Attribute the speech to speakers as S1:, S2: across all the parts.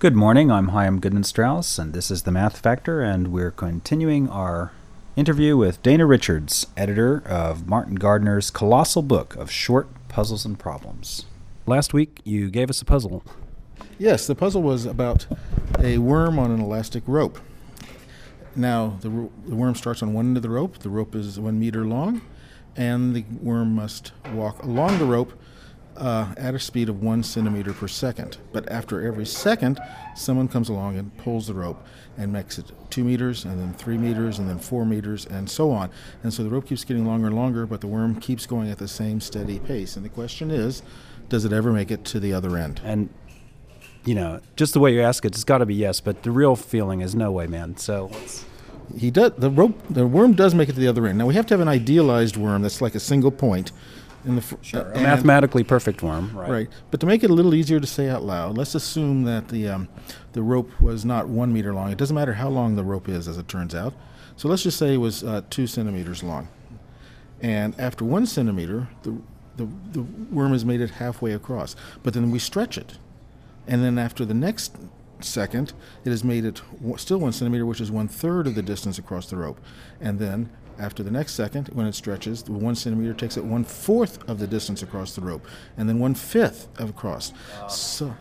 S1: Good morning. I'm Chaim Goodman Strauss, and this is the Math Factor, and we're continuing our interview with Dana Richards, editor of Martin Gardner's colossal book of short puzzles and problems. Last week, you gave us a puzzle.
S2: Yes, the puzzle was about a worm on an elastic rope. Now, the, the worm starts on one end of the rope. The rope is one meter long, and the worm must walk along the rope uh, at a speed of one centimeter per second. But after every second, someone comes along and pulls the rope and makes it two meters, and then three meters, and then four meters, and so on. And so the rope keeps getting longer and longer, but the worm keeps going at the same steady pace. And the question is, does it ever make it to the other end?
S1: And, you know, just the way you ask it, it's got to be yes, but the real feeling is no way, man. So
S2: he does the rope the worm does make it to the other end. Now we have to have an idealized worm that's like a single point
S1: in the fr- sure. a mathematically perfect worm, right?
S2: Right. But to make it a little easier to say out loud, let's assume that the um, the rope was not one meter long. It doesn't matter how long the rope is, as it turns out. So let's just say it was uh, two centimeters long. And after one centimeter, the, the the worm has made it halfway across. But then we stretch it, and then after the next second, it has made it still one centimeter, which is one third of the distance across the rope. And then after the next second, when it stretches, the one centimeter takes it one fourth of the distance across the rope, and then one fifth of across. So,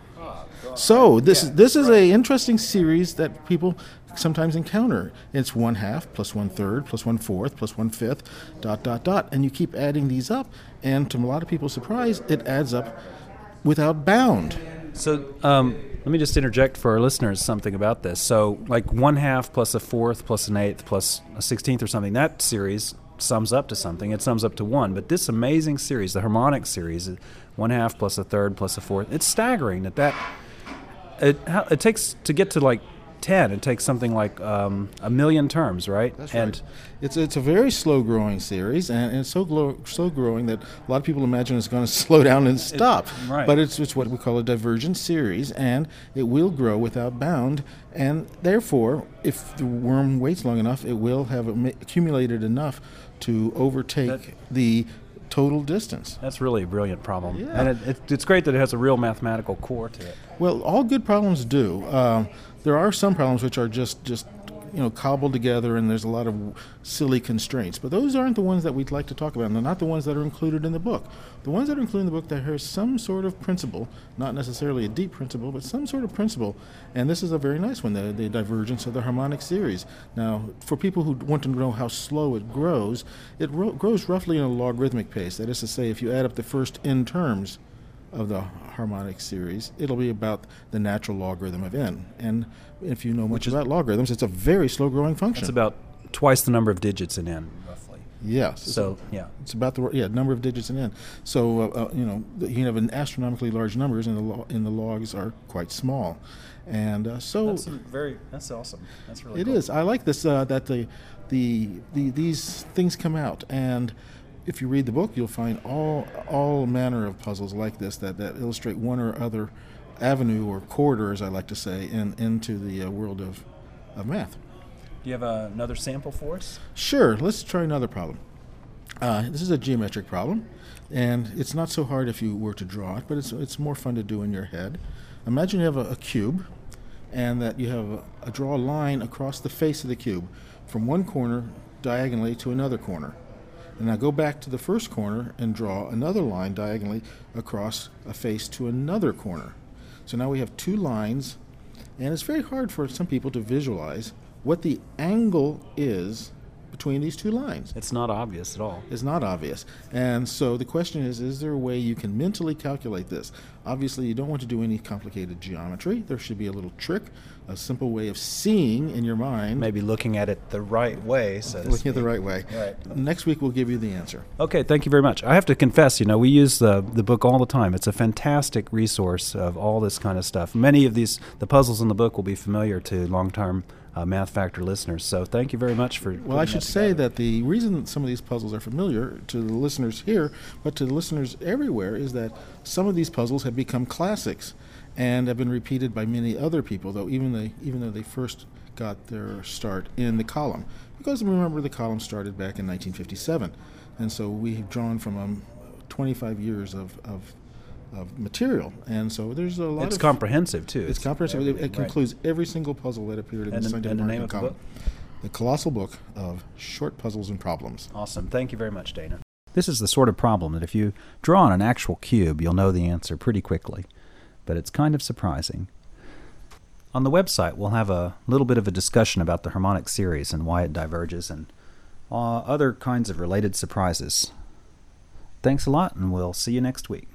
S2: so this is this is a interesting series that people sometimes encounter. It's one half plus one third plus one fourth plus one fifth, dot dot dot, and you keep adding these up, and to a lot of people's surprise, it adds up without bound.
S1: So. Um let me just interject for our listeners something about this. So, like one half plus a fourth plus an eighth plus a sixteenth or something, that series sums up to something. It sums up to one. But this amazing series, the harmonic series, one half plus a third plus a fourth, it's staggering that that it, it takes to get to like 10 it takes something like um, a million terms right
S2: That's and right. it's it's a very slow growing series and, and it's so glow, slow growing that a lot of people imagine it's going to slow down and stop
S1: it, right.
S2: but it's, it's what we call a divergent series and it will grow without bound and therefore if the worm waits long enough it will have accumulated enough to overtake that, the total distance.
S1: That's really a brilliant problem.
S2: Yeah.
S1: And it, it, it's great that it has a real mathematical core to it.
S2: Well, all good problems do. Uh, there are some problems which are just just you know cobbled together and there's a lot of silly constraints. But those aren't the ones that we'd like to talk about. And they're not the ones that are included in the book. The ones that are included in the book that have some sort of principle not necessarily a deep principle but some sort of principle. And this is a very nice one the, the divergence of the harmonic series. Now for people who want to know how slow it grows it ro- grows roughly in a logarithmic pace. That is to say if you add up the first n terms of the harmonic series, it'll be about the natural logarithm of n. And if you know much about logarithms, it's a very slow growing function.
S1: It's about twice the number of digits in n, roughly.
S2: Yes.
S1: So yeah,
S2: it's about the yeah number of digits in n. So uh, uh, you know you can have an astronomically large numbers, and the lo- and the logs are quite small, and uh, so
S1: that's very that's awesome. That's really
S2: it
S1: cool.
S2: is. I like this uh, that the, the the these things come out and if you read the book, you'll find all all manner of puzzles like this that, that illustrate one or other avenue or corridor, as I like to say, in, into the uh, world of, of math.
S1: Do you have uh, another sample for us?
S2: Sure. Let's try another problem. Uh, this is a geometric problem, and it's not so hard if you were to draw it, but it's, it's more fun to do in your head. Imagine you have a, a cube, and that you have a, a draw a line across the face of the cube from one corner diagonally to another corner. And now go back to the first corner and draw another line diagonally across a face to another corner. So now we have two lines, and it's very hard for some people to visualize what the angle is between these two lines.
S1: It's not obvious at all.
S2: It's not obvious. And so the question is is there a way you can mentally calculate this? Obviously, you don't want to do any complicated geometry. There should be a little trick, a simple way of seeing in your mind.
S1: Maybe looking at it the right way. So
S2: looking at the right way.
S1: Right.
S2: Next week, we'll give you the answer.
S1: Okay, thank you very much. I have to confess, you know, we use the, the book all the time. It's a fantastic resource of all this kind of stuff. Many of these, the puzzles in the book will be familiar to long term uh, Math Factor listeners. So thank you very much for.
S2: Well, I should
S1: that
S2: say that the reason some of these puzzles are familiar to the listeners here, but to the listeners everywhere, is that some of these puzzles have become classics and have been repeated by many other people. Though even they, even though they first got their start in the column, because remember the column started back in 1957, and so we've drawn from um, 25 years of, of of material, and so there's a lot.
S1: It's
S2: of,
S1: comprehensive too.
S2: It's comprehensive. It, it
S1: Right.
S2: concludes every single puzzle that appeared in
S1: And
S2: the
S1: the-
S2: Scientific
S1: and the name
S2: American
S1: of the
S2: column. The colossal book of short puzzles and problems.
S1: Awesome. Thank you very much, Dana. This is the sort of problem that if you draw on an actual cube, you'll know the answer pretty quickly. But it's kind of surprising. On the website, we'll have a little bit of a discussion about the harmonic series and why it diverges and uh, other kinds of related surprises. Thanks a lot, and we'll see you next week.